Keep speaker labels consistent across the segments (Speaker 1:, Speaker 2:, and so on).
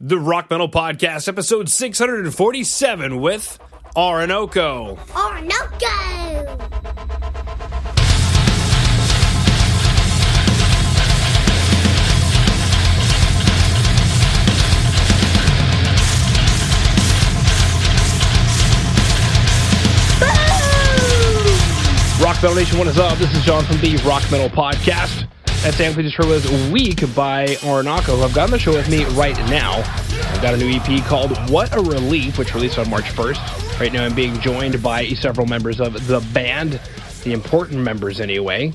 Speaker 1: The Rock Metal Podcast, episode 647 with Orinoco.
Speaker 2: Orinoco!
Speaker 1: Rock Metal Nation, what is up? This is John from the Rock Metal Podcast. That sample we just heard was Weak by Orinoco, who I've got on the show with me right now. I've got a new EP called What a Relief, which released on March 1st. Right now I'm being joined by several members of the band, the important members anyway,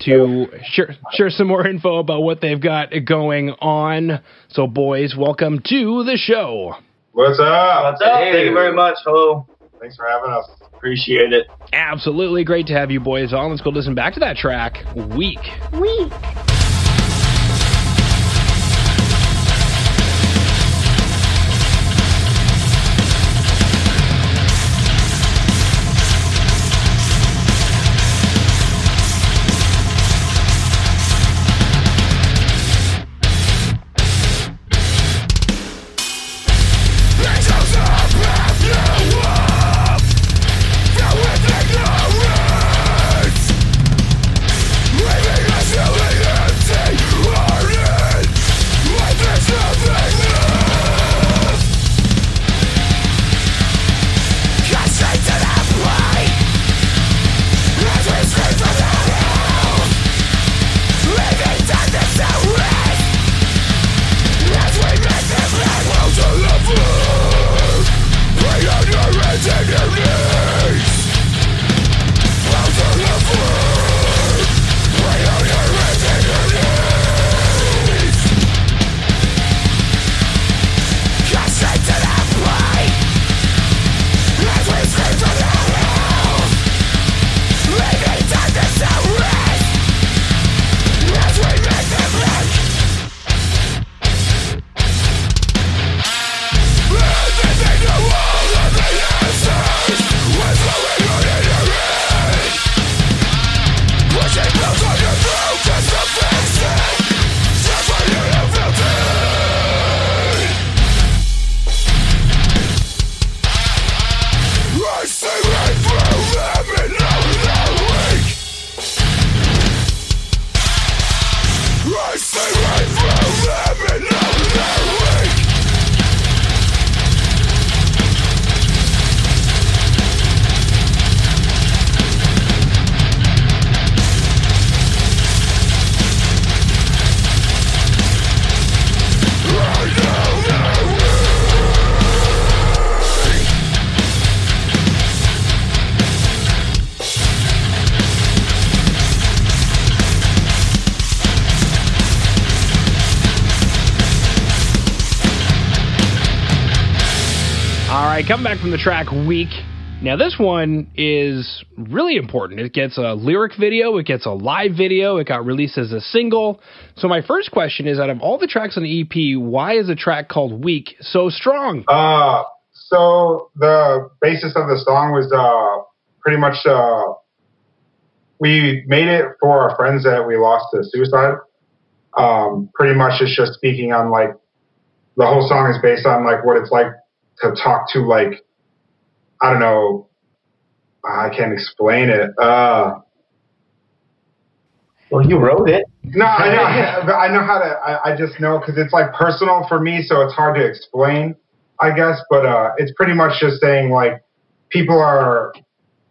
Speaker 1: to share, share some more info about what they've got going on. So, boys, welcome to the show.
Speaker 3: What's up?
Speaker 4: What's up? Thank you very much. Hello.
Speaker 3: Thanks for having us.
Speaker 4: Appreciate it.
Speaker 1: Absolutely great to have you boys on. Let's go listen back to that track, Weak.
Speaker 2: Weak.
Speaker 1: All right, coming back from the track Weak. Now, this one is really important. It gets a lyric video, it gets a live video, it got released as a single. So, my first question is out of all the tracks on the EP, why is a track called Weak so strong?
Speaker 3: Uh, so the basis of the song was uh, pretty much uh, we made it for our friends that we lost to suicide. Um, pretty much it's just speaking on like the whole song is based on like what it's like to talk to like I don't know I can't explain it. Uh,
Speaker 4: Well, you wrote it.
Speaker 3: No, I know. I know how to. I, I just know because it's like personal for me, so it's hard to explain, I guess. But uh, it's pretty much just saying like people are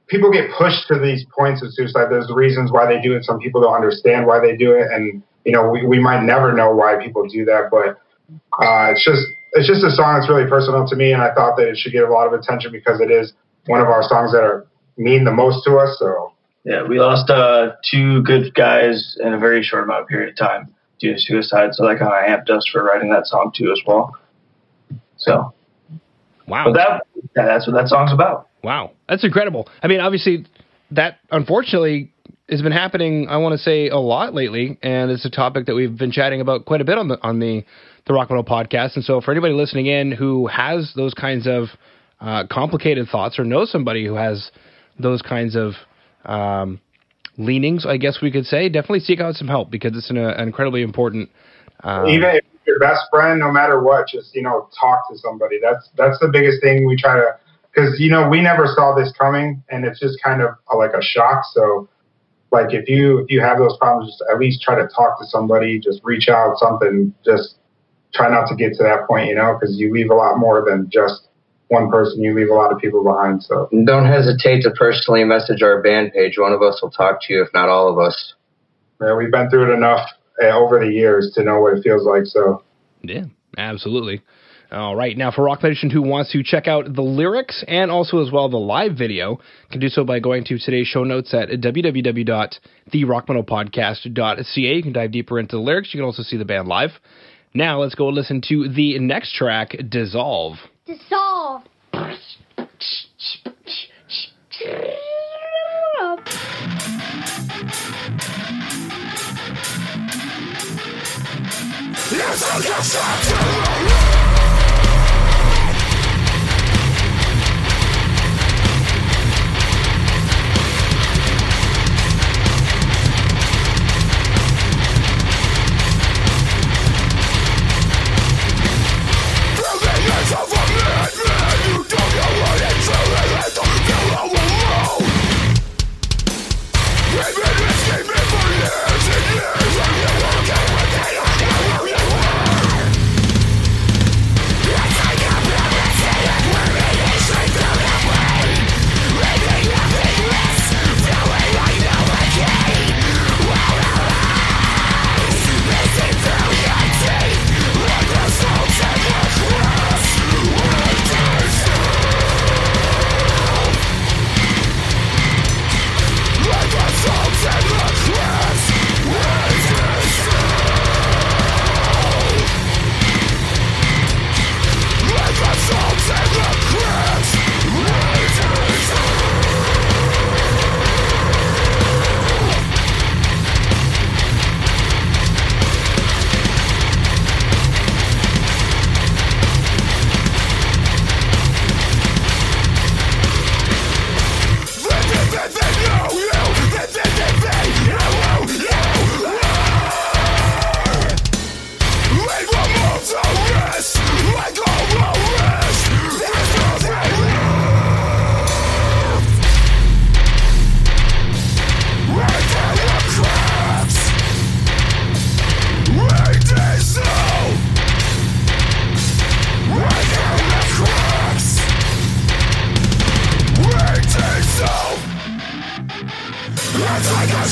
Speaker 3: people get pushed to these points of suicide. There's reasons why they do it. Some people don't understand why they do it, and you know we, we might never know why people do that. But uh, it's just it's just a song that's really personal to me, and I thought that it should get a lot of attention because it is one of our songs that are mean the most to us. So
Speaker 4: Yeah, we lost uh, two good guys in a very short amount of period of time due to suicide. So that kind of amped us for writing that song too, as well. So,
Speaker 1: Wow.
Speaker 4: but that yeah, that's what that song's about.
Speaker 1: Wow, that's incredible. I mean, obviously, that unfortunately has been happening. I want to say a lot lately, and it's a topic that we've been chatting about quite a bit on the on the the Rock Metal podcast. And so, for anybody listening in who has those kinds of uh, complicated thoughts or knows somebody who has those kinds of um, leanings, I guess we could say, definitely seek out some help because it's an, uh, incredibly important. Um,
Speaker 3: even if, your best friend, no matter what, just you know, talk to somebody. That's that's the biggest thing we try to, because you know, we never saw this coming, and it's just kind of a, like a shock. So, like if you if you have those problems, just at least try to talk to somebody. Just reach out, something. Just try not to get to that point, you know, because you leave a lot more than just one person. You leave a lot of people behind. So
Speaker 2: Don't hesitate to personally message our band page. One of us will talk to you, if not all of us.
Speaker 3: yeah, we've been through it enough uh, over the years to know what it feels like. So.
Speaker 1: Yeah, absolutely. All right, now for Rock Nation who wants to check out the lyrics and also as well the live video, can do so by going to today's show notes at www.therockmetalpodcast.ca. You can dive deeper into the lyrics. You can also see the band live. Now let's go listen to the next track, Dissolve.
Speaker 5: Dissolve.
Speaker 1: All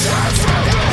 Speaker 1: right,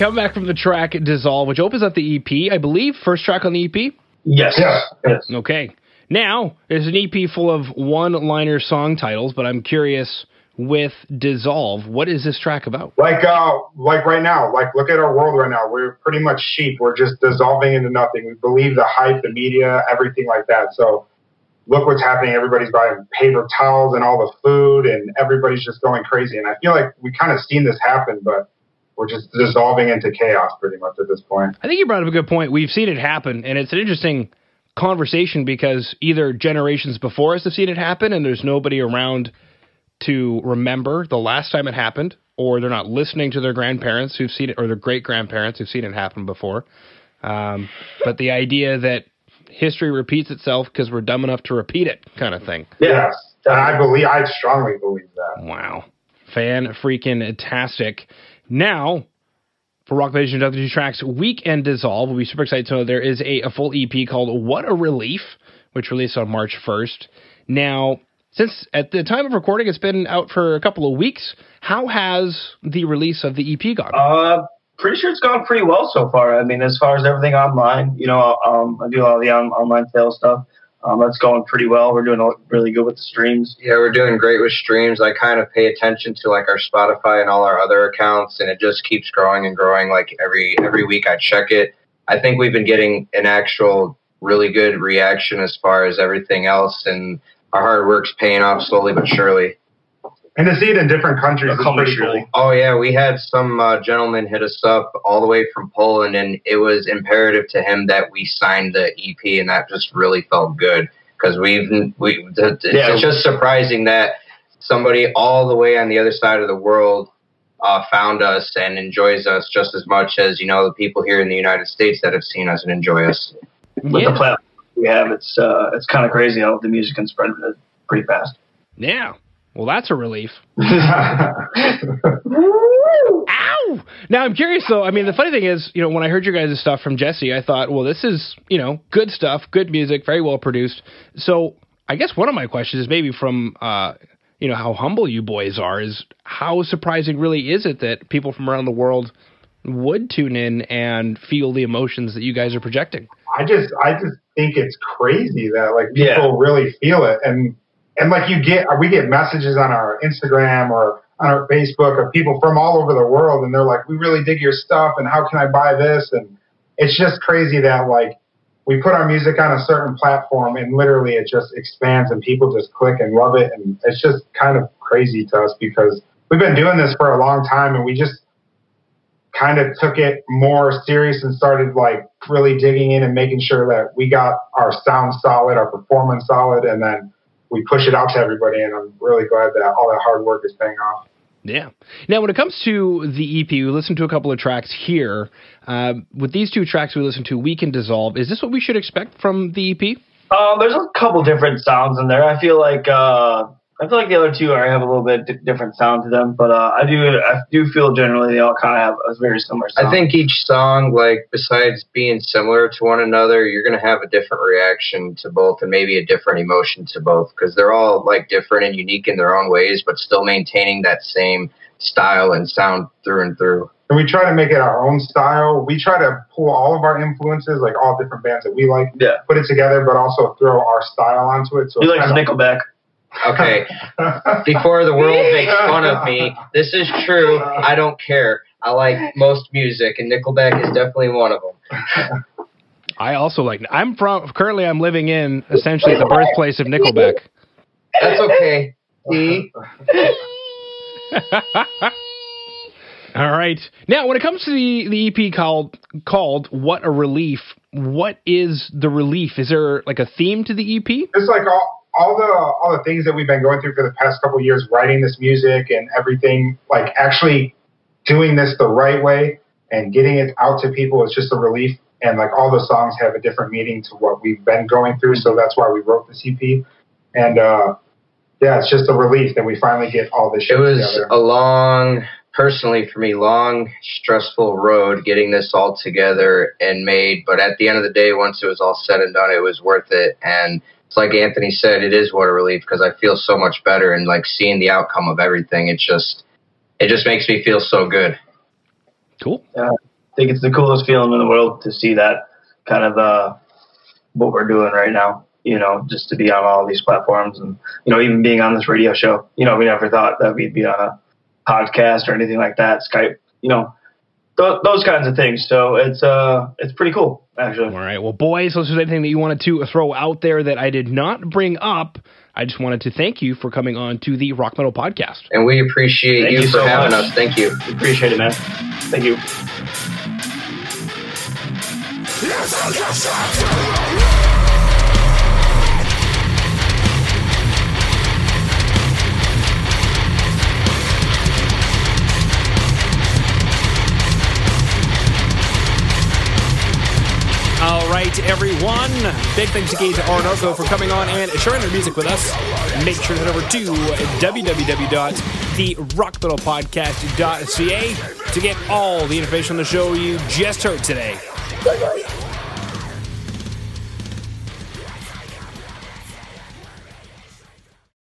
Speaker 1: come back from the track Dissolve, which opens up the EP, I believe, first track on the EP.
Speaker 4: Yes.
Speaker 3: Yeah.
Speaker 4: Yes.
Speaker 1: Okay. Now, there's an EP full of one liner song titles, but I'm curious with Dissolve, what is this track about?
Speaker 3: like uh like right now like look at our world right now we're pretty much sheep we're just dissolving into nothing we believe the hype the media everything like that so look what's happening everybody's buying paper towels and all the food and everybody's just going crazy and i feel like we kind of seen this happen but we're just dissolving into chaos pretty much at this point
Speaker 1: I think you brought up a good point. We've seen it happen, and it's an interesting conversation because either generations before us have seen it happen and there's nobody around to remember the last time it happened, or they're not listening to their grandparents who've seen it, or their great grandparents who've seen it happen before. Um, but the idea that history repeats itself because we're dumb enough to repeat it, kind of thing.
Speaker 3: yes and i believe i strongly believe that
Speaker 1: Wow. Fan freaking tastic. Now, for Rock Vision Two Tracks Weekend Dissolve, we'll be super excited to know there is a, a full EP called What a Relief, which released on March 1st. Now, since at the time of recording it's been out for a couple of weeks, how has the release of the EP gone?
Speaker 4: Uh, pretty sure it's gone pretty well so far. I mean, as far as everything online, you know, um, I do all the on- online sales stuff. Um, that's going pretty well. We're doing really good with the streams.
Speaker 2: Yeah, we're doing great with streams. I kind of pay attention to like our Spotify and all our other accounts, and it just keeps growing and growing. Like every every week, I check it. I think we've been getting an actual really good reaction as far as everything else, and our hard work's paying off slowly but surely.
Speaker 3: And to see it in different countries is pretty cool.
Speaker 2: Oh yeah, we had some uh, gentleman hit us up all the way from Poland, and it was imperative to him that we signed the EP, and that just really felt good because we've we. It's
Speaker 4: Yeah.
Speaker 2: just surprising that somebody all the way on the other side of the world uh, found us and enjoys us just as much as you know the people here in the United States that have seen us and enjoy us.
Speaker 4: With
Speaker 1: Yeah.
Speaker 4: the platform we have, it's uh, it's kind of crazy how the music can spread pretty fast.
Speaker 1: Yeah. Well, that's a relief. Ow! Now I'm curious though. I mean, the funny thing is, you know, when I heard your guys' stuff from Jesse, I thought, well, this is, you know, good stuff, good music, very well produced. So I guess one of my questions is maybe from, uh, you know, how humble you boys are is how surprising really is it that people from around the world would tune in and feel the emotions that you guys are projecting?
Speaker 3: I just I just think it's crazy that like people
Speaker 4: Yeah.
Speaker 3: really feel it and and like you get we get messages on our Instagram or on our Facebook of people from all over the world and they're like we really dig your stuff and how can I buy this? And it's just crazy that like we put our music on a certain platform and literally it just expands and people just click and love it and it's just kind of crazy to us because we've been doing this for a long time and we just kind of took it more serious and started like really digging in and making sure that we got our sound solid, our performance solid, and then we push it out to everybody. And I'm really glad that all that hard work is paying off.
Speaker 1: Yeah. Now, when it comes to the EP, we listened to a couple of tracks here. Uh, with these two tracks we listened to, Weak and Dissolve, is this what we should expect from the EP?
Speaker 4: Um, there's a couple different sounds in there. I feel like uh, I feel like the other two are have a little bit di- different sound to them, but uh, I do I do feel generally they all kind of have a very similar sound.
Speaker 2: I think each song, like besides being similar to one another, you're gonna have a different reaction to both, and maybe a different emotion to both, because they're all like different and unique in their own ways, but still maintaining that same style and sound through and through.
Speaker 3: And we try to make it our own style. We try to pull all of our influences, like all different bands that we like,
Speaker 4: Yeah.
Speaker 3: put it together, but also throw our style onto it. So
Speaker 4: he
Speaker 3: it's
Speaker 4: likes
Speaker 3: kind
Speaker 4: Nickelback.
Speaker 2: Okay, before the world makes fun of me, this is true. I don't care. I like most music, and Nickelback is definitely one of them.
Speaker 1: I also like. I'm from. Currently, I'm living in essentially the birthplace of Nickelback.
Speaker 2: That's okay. See?
Speaker 1: All right. Now, when it comes to the the EP called called "What a Relief," what is the relief? Is there like a theme to the EP?
Speaker 3: it's like all, all the all the things that we've been going through for the past couple of years, writing this music and everything, like actually doing this the right way and getting it out to people is just a relief. And like all the songs have a different meaning to what we've been going through, so that's why we wrote the EP. And uh, yeah, it's just a relief that we finally get all this shit
Speaker 2: It was
Speaker 3: together.
Speaker 2: a long, personally for me, long, stressful road getting this all together and made. But at the end of the day, once it was all said and done, it was worth it. And it's like Anthony said, it is what a relief because I feel so much better and like seeing the outcome of everything. It just, it just makes me feel so good.
Speaker 1: Cool.
Speaker 4: Yeah, I think it's the coolest feeling in the world to see that kind of uh, what we're doing right now. You know, just to be on all these platforms and you know even being on this radio show. You know, we never thought that we'd be on a podcast or anything like that. Skype. You know, th- those kinds of things. So it's uh it's pretty cool actually.
Speaker 1: All right. Well, boys, unless there's anything that you wanted to throw out there that I did not bring up, I just wanted to thank you for coming on to the Rock Metal Podcast.
Speaker 2: And we appreciate
Speaker 4: Thank
Speaker 2: you,
Speaker 4: you
Speaker 2: for
Speaker 4: so
Speaker 2: having
Speaker 4: much.
Speaker 2: us. Thank you.
Speaker 4: Appreciate it, man. Thank you.
Speaker 5: Everyone. Big thanks again to Orinoco for coming on and sharing their music with us. Make sure to head over to www.therockmetalpodcast.ca to get all the information on the show you just heard today.